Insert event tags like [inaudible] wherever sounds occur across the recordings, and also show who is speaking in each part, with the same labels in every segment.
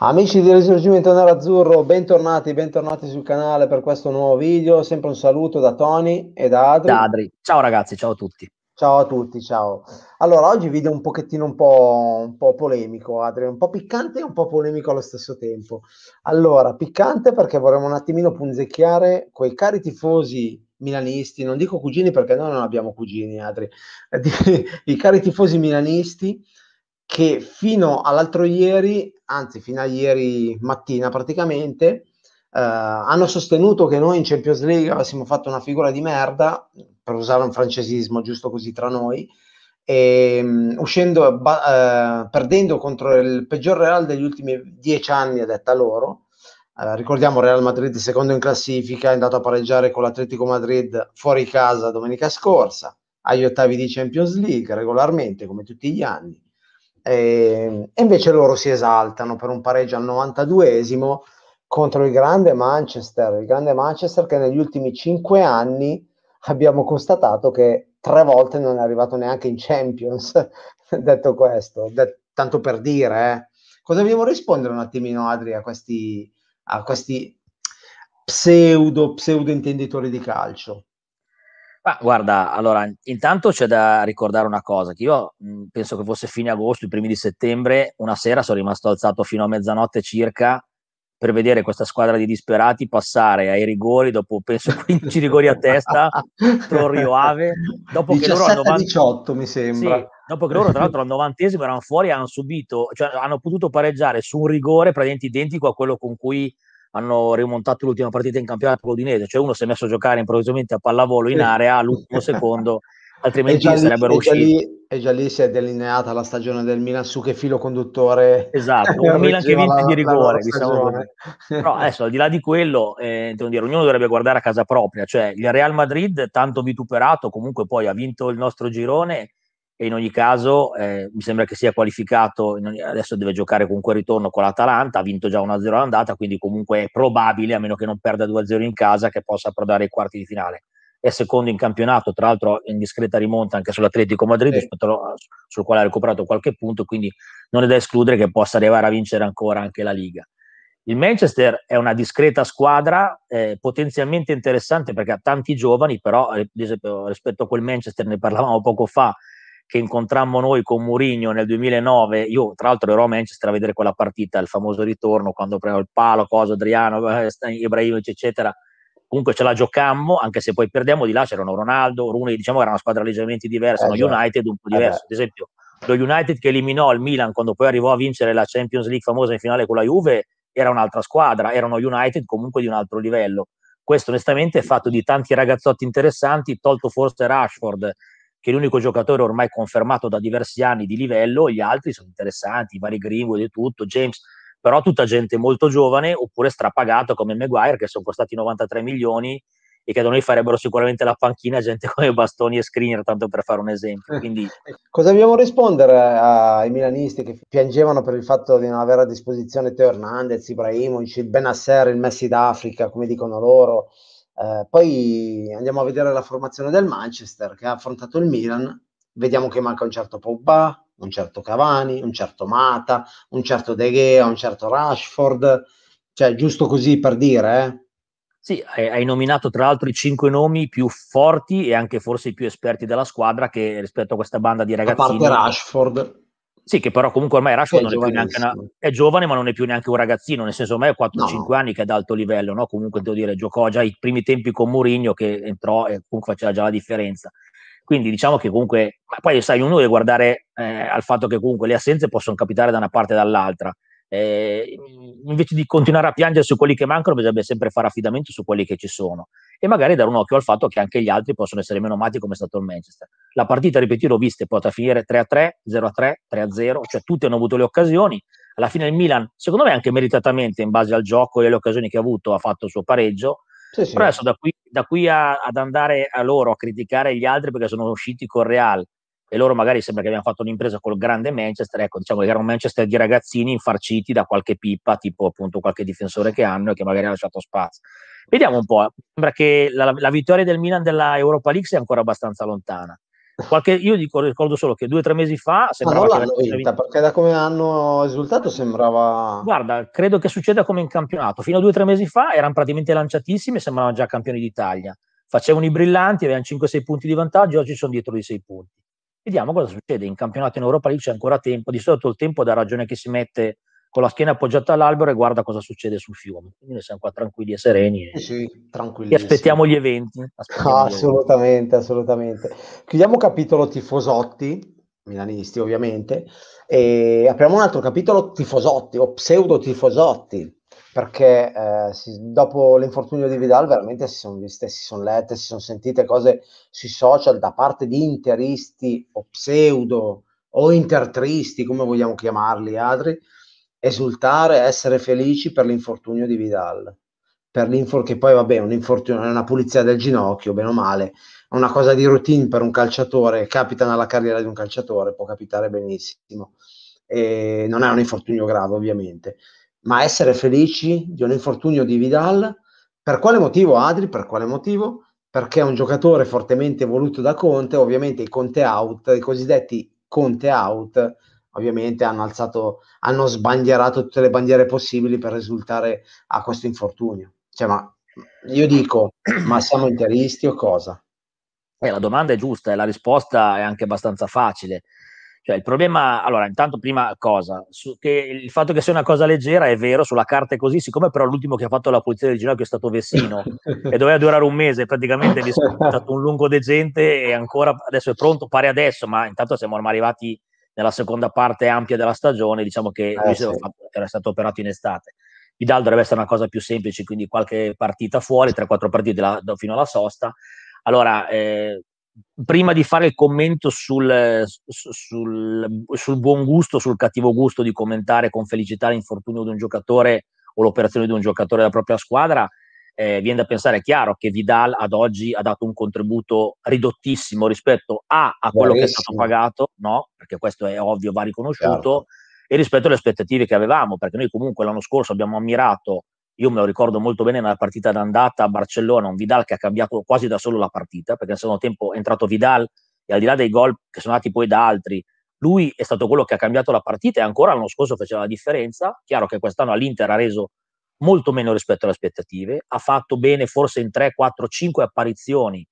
Speaker 1: Amici di Risorgimento Nerazzurro, bentornati, bentornati sul canale per questo nuovo video. Sempre un saluto da Tony e da Adri.
Speaker 2: Da Adri. Ciao ragazzi, ciao a tutti.
Speaker 1: Ciao a tutti, ciao. Allora, oggi video un pochettino un po', un po' polemico, Adri, un po' piccante e un po' polemico allo stesso tempo. Allora, piccante perché vorremmo un attimino punzecchiare quei cari tifosi milanisti, non dico cugini perché noi non abbiamo cugini, Adri, [laughs] i cari tifosi milanisti che fino all'altro ieri, anzi fino a ieri mattina praticamente, eh, hanno sostenuto che noi in Champions League avessimo fatto una figura di merda, per usare un francesismo giusto così tra noi, e, um, uscendo, ba- eh, perdendo contro il peggior Real degli ultimi dieci anni, a detta loro. Eh, ricordiamo Real Madrid secondo in classifica, è andato a pareggiare con l'Atletico Madrid fuori casa domenica scorsa, agli ottavi di Champions League regolarmente come tutti gli anni e, e invece loro si esaltano per un pareggio al 92esimo contro il grande Manchester, il grande Manchester che negli ultimi cinque anni abbiamo constatato che tre volte non è arrivato neanche in Champions. [laughs] Detto questo, det- tanto per dire, eh. cosa vogliamo rispondere un attimino, Adri, a questi, a questi pseudo, pseudo intenditori di calcio?
Speaker 2: Ma guarda, allora, intanto c'è da ricordare una cosa, che io mh, penso che fosse fine agosto, i primi di settembre, una sera sono rimasto alzato fino a mezzanotte circa per vedere questa squadra di disperati passare ai rigori dopo penso [laughs] 15 rigori a testa con Rio Ave. Dopo
Speaker 1: 17, che loro hanno 18 mi sembra. Sì,
Speaker 2: dopo che loro tra l'altro al novantesimo erano fuori hanno subito cioè hanno potuto pareggiare su un rigore praticamente identico a quello con cui hanno rimontato l'ultima partita in campionato con l'Udinese, cioè uno si è messo a giocare improvvisamente a pallavolo in area all'ultimo secondo, [laughs] altrimenti lì, sarebbero usciti.
Speaker 1: e già lì si è delineata la stagione del Milan su che filo conduttore.
Speaker 2: Esatto, [laughs] un Milan che vince di rigore, diciamo Però adesso al di là di quello, eh, dire, ognuno dovrebbe guardare a casa propria, cioè il Real Madrid, tanto vituperato, comunque poi ha vinto il nostro girone e in ogni caso eh, mi sembra che sia qualificato, ogni, adesso deve giocare con quel ritorno con l'Atalanta, ha vinto già 1-0 all'andata, quindi comunque è probabile, a meno che non perda 2-0 in casa, che possa approdare ai quarti di finale. È secondo in campionato, tra l'altro in discreta rimonta anche sull'Atletico Madrid, rispetto sul quale ha recuperato qualche punto, quindi non è da escludere che possa arrivare a vincere ancora anche la Liga. Il Manchester è una discreta squadra, eh, potenzialmente interessante perché ha tanti giovani, però eh, rispetto a quel Manchester ne parlavamo poco fa, che incontrammo noi con Mourinho nel 2009, io tra l'altro ero a Manchester a vedere quella partita, il famoso ritorno, quando prendo il palo, cosa, Adriano, [laughs] Ibrahimovic, eccetera, comunque ce la giocammo, anche se poi perdiamo, di là c'erano Ronaldo, Rooney, diciamo che era una squadra leggermente diversa, eh, no? United un po' diverso, eh, ad esempio lo United che eliminò il Milan quando poi arrivò a vincere la Champions League famosa in finale con la Juve, era un'altra squadra, erano United comunque di un altro livello. Questo onestamente è fatto di tanti ragazzotti interessanti, tolto forse Rashford che è l'unico giocatore ormai confermato da diversi anni di livello, gli altri sono interessanti, i vari Greenwood e tutto, James, però tutta gente molto giovane oppure strapagato come Maguire che sono costati 93 milioni e che da noi farebbero sicuramente la panchina gente [laughs] come Bastoni e Screener, tanto per fare un esempio. Eh, Quindi...
Speaker 1: Cosa dobbiamo rispondere ai milanisti che piangevano per il fatto di non avere a disposizione Teo Hernandez, Ibrahimovic, il Benasser, il Messi d'Africa, come dicono loro? Eh, poi andiamo a vedere la formazione del Manchester che ha affrontato il Milan. Vediamo che manca un certo Pogba, un certo Cavani, un certo Mata, un certo De Gea, un certo Rashford. Cioè, giusto così per dire, eh?
Speaker 2: Sì, hai nominato tra l'altro i cinque nomi più forti e anche forse i più esperti della squadra che rispetto a questa banda di ragazzini.
Speaker 1: A parte Rashford.
Speaker 2: Sì, che però comunque ormai Rashford è, non è, più neanche una, è giovane, ma non è più neanche un ragazzino, nel senso ormai ha 4-5 no. anni che è ad alto livello, no? Comunque devo dire, giocò già i primi tempi con Mourinho che entrò e comunque faceva già la differenza. Quindi diciamo che comunque, ma poi sai, uno deve guardare eh, al fatto che comunque le assenze possono capitare da una parte e dall'altra. Eh, invece di continuare a piangere su quelli che mancano, bisogna sempre fare affidamento su quelli che ci sono e magari dare un occhio al fatto che anche gli altri possono essere meno mati come è stato il Manchester. La partita, ripeto, l'ho vista, potrà finire 3-3, 0-3, 3-0, cioè tutti hanno avuto le occasioni. Alla fine il Milan, secondo me anche meritatamente, in base al gioco e alle occasioni che ha avuto, ha fatto il suo pareggio. Sì, sì. Però adesso da qui, da qui a, ad andare a loro a criticare gli altri perché sono usciti con Real e loro magari sembra che abbiano fatto un'impresa col grande Manchester, ecco, diciamo che era un Manchester di ragazzini infarciti da qualche pippa, tipo appunto qualche difensore che hanno e che magari ha lasciato spazio. Vediamo un po', sembra che la, la vittoria del Milan della Europa League sia ancora abbastanza lontana. Qualche, io dico, ricordo solo che due o tre mesi fa
Speaker 1: sembrava Ma non l'hanno vinta, vinta, perché da come hanno risultato sembrava...
Speaker 2: Guarda, credo che succeda come in campionato. Fino a due o tre mesi fa erano praticamente lanciatissimi e sembravano già campioni d'Italia. Facevano i brillanti, avevano 5-6 punti di vantaggio, oggi sono dietro di 6 punti. Vediamo cosa succede. In campionato in Europa League c'è ancora tempo. Di solito il tempo dà ragione che si mette con la schiena appoggiata all'albero e guarda cosa succede sul fiume. Quindi noi siamo qua tranquilli e sereni e,
Speaker 1: sì,
Speaker 2: e aspettiamo gli eventi.
Speaker 1: Aspettiamo ah, assolutamente, eventi. assolutamente. Chiudiamo capitolo tifosotti, milanisti ovviamente, e apriamo un altro capitolo tifosotti o pseudo tifosotti perché eh, si, dopo l'infortunio di Vidal veramente si sono viste, si sono lette, si sono sentite cose sui social da parte di interisti o pseudo o intertristi, come vogliamo chiamarli, Adri, esultare, essere felici per l'infortunio di Vidal. Per l'infor- che poi vabbè, un infortunio è una pulizia del ginocchio, bene o male, è una cosa di routine per un calciatore, capita nella carriera di un calciatore, può capitare benissimo. E non è un infortunio grave, ovviamente, ma essere felici di un infortunio di Vidal, per quale motivo, Adri? Per quale motivo? Perché è un giocatore fortemente voluto da Conte, ovviamente i Conte out, i cosiddetti Conte out, ovviamente hanno alzato, hanno sbandierato tutte le bandiere possibili per risultare a questo infortunio. Cioè, ma io dico, ma siamo interisti o cosa?
Speaker 2: Eh, la domanda è giusta e la risposta è anche abbastanza facile. Cioè, il problema, allora, intanto, prima cosa, su, che il fatto che sia una cosa leggera è vero, sulla carta è così, siccome però l'ultimo che ha fatto la pulizia del ginocchio è stato Vessino [laughs] e doveva durare un mese, praticamente è stato un lungo degente e ancora adesso è pronto, pare adesso, ma intanto siamo ormai arrivati nella seconda parte ampia della stagione, diciamo che eh, sì. era stato operato in estate. Vidal dovrebbe essere una cosa più semplice, quindi qualche partita fuori, 3-4 partite la, fino alla sosta. Allora, eh, prima di fare il commento sul, sul, sul, buon gusto, sul cattivo gusto di commentare con felicità l'infortunio di un giocatore o l'operazione di un giocatore della propria squadra, eh, viene da pensare, è chiaro, che Vidal ad oggi ha dato un contributo ridottissimo rispetto a, a quello Bravissimo. che è stato pagato, no? perché questo è ovvio, va riconosciuto, certo. e rispetto alle aspettative che avevamo, perché noi comunque l'anno scorso abbiamo ammirato, io me lo ricordo molto bene nella partita d'andata a Barcellona, un Vidal che ha cambiato quasi da solo la partita, perché nel secondo tempo è entrato Vidal e al di là dei gol che sono nati poi da altri, lui è stato quello che ha cambiato la partita e ancora l'anno scorso faceva la differenza. Chiaro che quest'anno all'Inter ha reso molto meno rispetto alle aspettative, ha fatto bene forse in 3, 4, 5 apparizioni,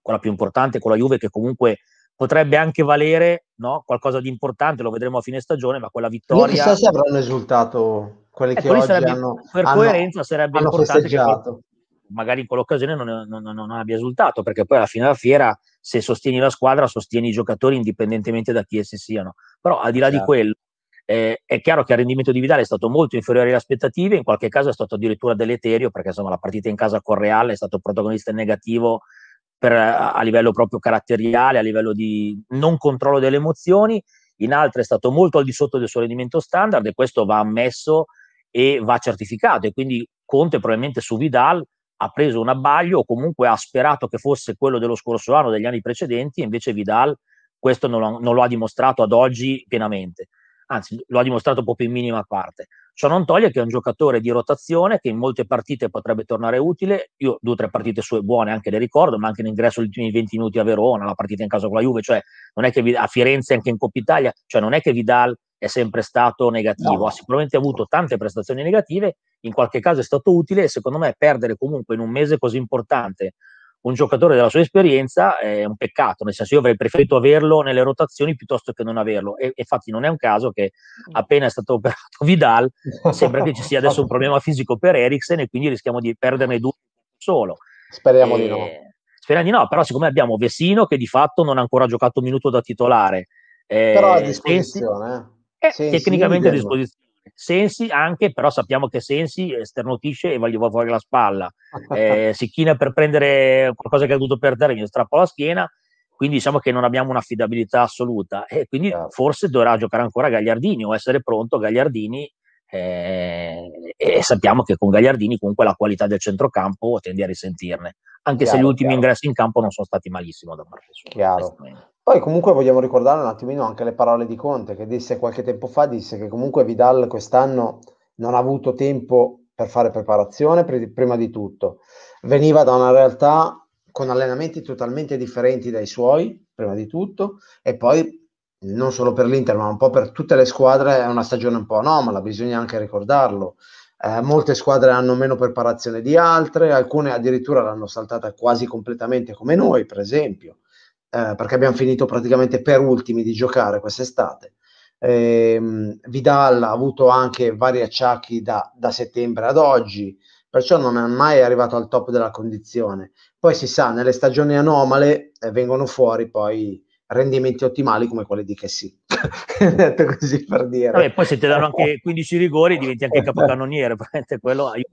Speaker 2: quella più importante con la Juve che comunque potrebbe anche valere no? qualcosa di importante, lo vedremo a fine stagione, ma quella vittoria... Io
Speaker 1: chissà se avranno esultato quelli eh, che oggi
Speaker 2: sarebbe,
Speaker 1: hanno
Speaker 2: Per
Speaker 1: hanno,
Speaker 2: coerenza sarebbe importante che magari in quell'occasione non, non, non, abbia esultato, perché poi alla fine della fiera se sostieni la squadra sostieni i giocatori indipendentemente da chi essi siano. Però al di là certo. di quello, eh, è chiaro che il rendimento di Vidal è stato molto inferiore alle aspettative, in qualche caso è stato addirittura deleterio, perché insomma la partita in casa con Real è stato protagonista negativo per, a livello proprio caratteriale, a livello di non controllo delle emozioni, in altre è stato molto al di sotto del suo rendimento standard e questo va ammesso e va certificato. E quindi Conte probabilmente su Vidal ha preso un abbaglio o comunque ha sperato che fosse quello dello scorso anno, degli anni precedenti, e invece Vidal questo non lo, non lo ha dimostrato ad oggi pienamente anzi lo ha dimostrato proprio in minima parte. Ciò non toglie che è un giocatore di rotazione che in molte partite potrebbe tornare utile. Io due o tre partite sue buone anche le ricordo, ma anche l'ingresso degli ultimi 20 minuti a Verona, la partita in casa con la Juve, cioè non è che a Firenze anche in Coppa Italia, cioè non è che Vidal è sempre stato negativo, no. ha sicuramente avuto tante prestazioni negative, in qualche caso è stato utile e secondo me perdere comunque in un mese così importante un giocatore della sua esperienza è un peccato, nel senso io avrei preferito averlo nelle rotazioni piuttosto che non averlo e infatti non è un caso che mm. appena è stato [laughs] operato Vidal sembra che ci sia adesso un [laughs] problema fisico per Eriksen e quindi rischiamo di perderne due solo.
Speaker 1: Speriamo e, di no.
Speaker 2: Speriamo di no, però siccome abbiamo Vesino che di fatto non ha ancora giocato un minuto da titolare.
Speaker 1: Eh, però a disposizione.
Speaker 2: Sensi, eh, tecnicamente a disposizione. Sensi anche, però sappiamo che Sensi esternutisce e va, gli va fuori la spalla, [laughs] eh, si china per prendere qualcosa che ha dovuto perdere, gli strappa la schiena, quindi diciamo che non abbiamo un'affidabilità assoluta. E quindi forse dovrà giocare ancora Gagliardini o essere pronto Gagliardini eh, e sappiamo che con Gagliardini comunque la qualità del centrocampo tende a risentirne, anche chiaro, se gli ultimi chiaro. ingressi in campo non sono stati malissimo da parte sua.
Speaker 1: Chiaro. Poi comunque vogliamo ricordare un attimino anche le parole di Conte che disse qualche tempo fa, disse che comunque Vidal quest'anno non ha avuto tempo per fare preparazione prima di tutto. Veniva da una realtà con allenamenti totalmente differenti dai suoi, prima di tutto, e poi non solo per l'Inter, ma un po' per tutte le squadre è una stagione un po' anomala, bisogna anche ricordarlo. Eh, molte squadre hanno meno preparazione di altre, alcune addirittura l'hanno saltata quasi completamente come noi, per esempio, eh, perché abbiamo finito praticamente per ultimi di giocare quest'estate. Eh, Vidal ha avuto anche vari acciacchi da, da settembre ad oggi, perciò non è mai arrivato al top della condizione. Poi si sa, nelle stagioni anomale eh, vengono fuori poi rendimenti ottimali come quelli di che [laughs] sì. detto così per dire.
Speaker 2: Vabbè, poi se ti danno anche 15 rigori diventi anche capocannoniere, [laughs] quello aiuta.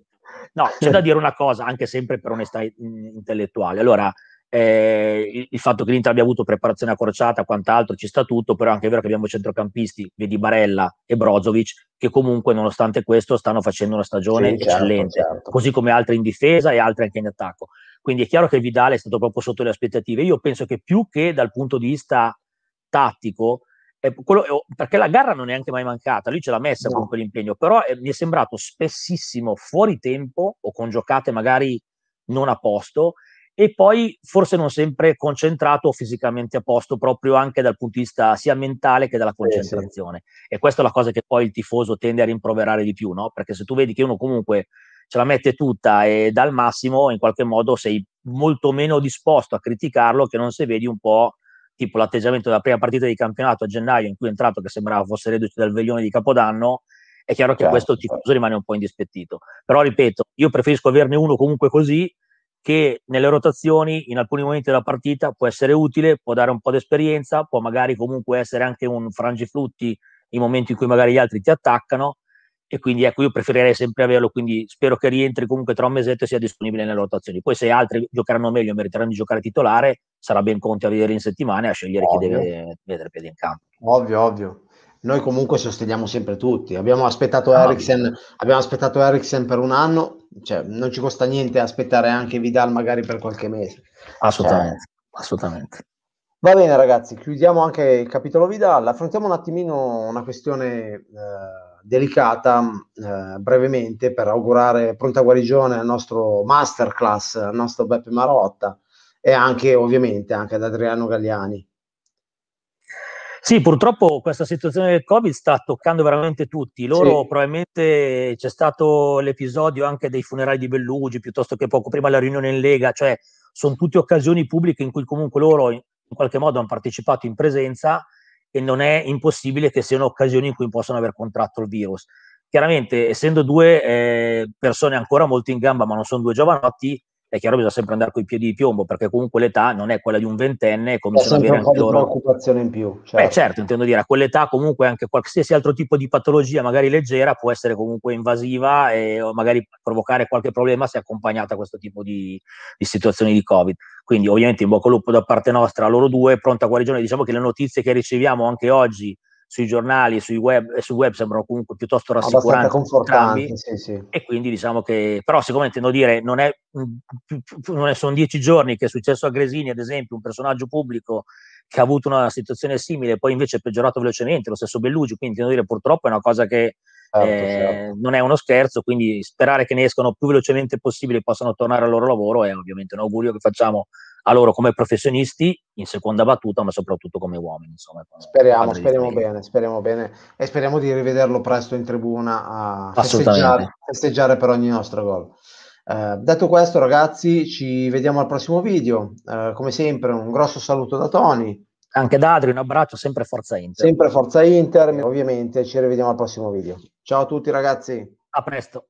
Speaker 2: No, c'è da dire una cosa, anche sempre per onestà intellettuale. Allora, eh, il, il, fatto che l'Inter abbia avuto preparazione accorciata, quant'altro, ci sta tutto, però è anche vero che abbiamo centrocampisti, vedi Barella e Brozovic, che comunque nonostante questo stanno facendo una stagione sì, certo, eccellente, certo, certo. così come altri in difesa e altri anche in attacco. Quindi è chiaro che Vidale è stato proprio sotto le aspettative. Io penso che più che dal punto di vista tattico, eh, quello, perché la gara non è anche mai mancata, lui ce l'ha messa no. con quell'impegno, però eh, mi è sembrato spessissimo fuori tempo o con giocate magari non a posto e poi forse non sempre concentrato o fisicamente a posto proprio anche dal punto di vista sia mentale che della concentrazione. Sì, sì. E questa è la cosa che poi il tifoso tende a rimproverare di più, no? Perché se tu vedi che uno comunque ce la mette tutta e dà il massimo, in qualche modo sei molto meno disposto a criticarlo che non se vedi un po' tipo l'atteggiamento della prima partita di campionato a gennaio in cui è entrato che sembrava fosse reduce dal veglione di Capodanno, è chiaro che certo, questo tifoso certo. rimane un po' indispettito. Però ripeto, io preferisco averne uno comunque così che nelle rotazioni in alcuni momenti della partita può essere utile, può dare un po' di esperienza, può magari comunque essere anche un frangiflutti in momenti in cui magari gli altri ti attaccano, e quindi ecco io preferirei sempre averlo quindi spero che rientri comunque tra un mesetto e sia disponibile nelle rotazioni. Poi se altri giocheranno meglio e meriteranno di giocare titolare sarà ben conto a vedere in settimana e a scegliere ovvio. chi deve mettere piede in campo.
Speaker 1: Ovvio ovvio. Noi comunque sosteniamo sempre tutti. Abbiamo aspettato ah, Eriksen abbiamo aspettato Eriksen per un anno cioè non ci costa niente aspettare anche Vidal magari per qualche mese.
Speaker 2: Assolutamente cioè, assolutamente.
Speaker 1: Va bene ragazzi, chiudiamo anche il capitolo Vidal, affrontiamo un attimino una questione eh, delicata eh, brevemente per augurare pronta guarigione al nostro masterclass, al nostro Beppe Marotta e anche ovviamente anche ad Adriano Galliani.
Speaker 2: Sì, purtroppo questa situazione del Covid sta toccando veramente tutti. Loro sì. probabilmente c'è stato l'episodio anche dei funerali di Bellugi, piuttosto che poco prima la riunione in Lega, cioè sono tutte occasioni pubbliche in cui comunque loro in qualche modo hanno partecipato in presenza e non è impossibile che siano occasioni in cui possono aver contratto il virus. Chiaramente, essendo due eh, persone ancora molto in gamba, ma non sono due giovanotti, è chiaro bisogna sempre andare con i piedi di piombo, perché comunque l'età non è quella di un ventenne, cominciano ad avere
Speaker 1: anche loro... preoccupazione in più.
Speaker 2: Certo. Beh, certo, intendo dire, a quell'età comunque anche qualsiasi altro tipo di patologia, magari leggera, può essere comunque invasiva e magari provocare qualche problema se accompagnata a questo tipo di, di situazioni di Covid. Quindi ovviamente in bocca al lupo da parte nostra a loro due, pronta guarigione. Diciamo che le notizie che riceviamo anche oggi sui giornali e sui web, e sul web sembrano comunque piuttosto rassicuranti
Speaker 1: confortanti, sì, sì.
Speaker 2: e quindi diciamo che però siccome intendo dire non è, non è sono dieci giorni che è successo a Gresini ad esempio un personaggio pubblico che ha avuto una situazione simile poi invece è peggiorato velocemente lo stesso Bellugi quindi intendo dire purtroppo è una cosa che certo, eh, certo. non è uno scherzo quindi sperare che ne escano più velocemente possibile e possano tornare al loro lavoro è ovviamente un augurio che facciamo a loro come professionisti in seconda battuta, ma soprattutto come uomini. Insomma,
Speaker 1: speriamo, speriamo bene, speriamo bene e speriamo di rivederlo presto in tribuna a festeggiare, festeggiare per ogni nostro gol. Uh, detto questo, ragazzi, ci vediamo al prossimo video. Uh, come sempre, un grosso saluto da Tony.
Speaker 2: Anche da Adri, un abbraccio, sempre Forza Inter.
Speaker 1: Sempre Forza Inter, ovviamente, ci rivediamo al prossimo video. Ciao a tutti, ragazzi.
Speaker 2: A presto.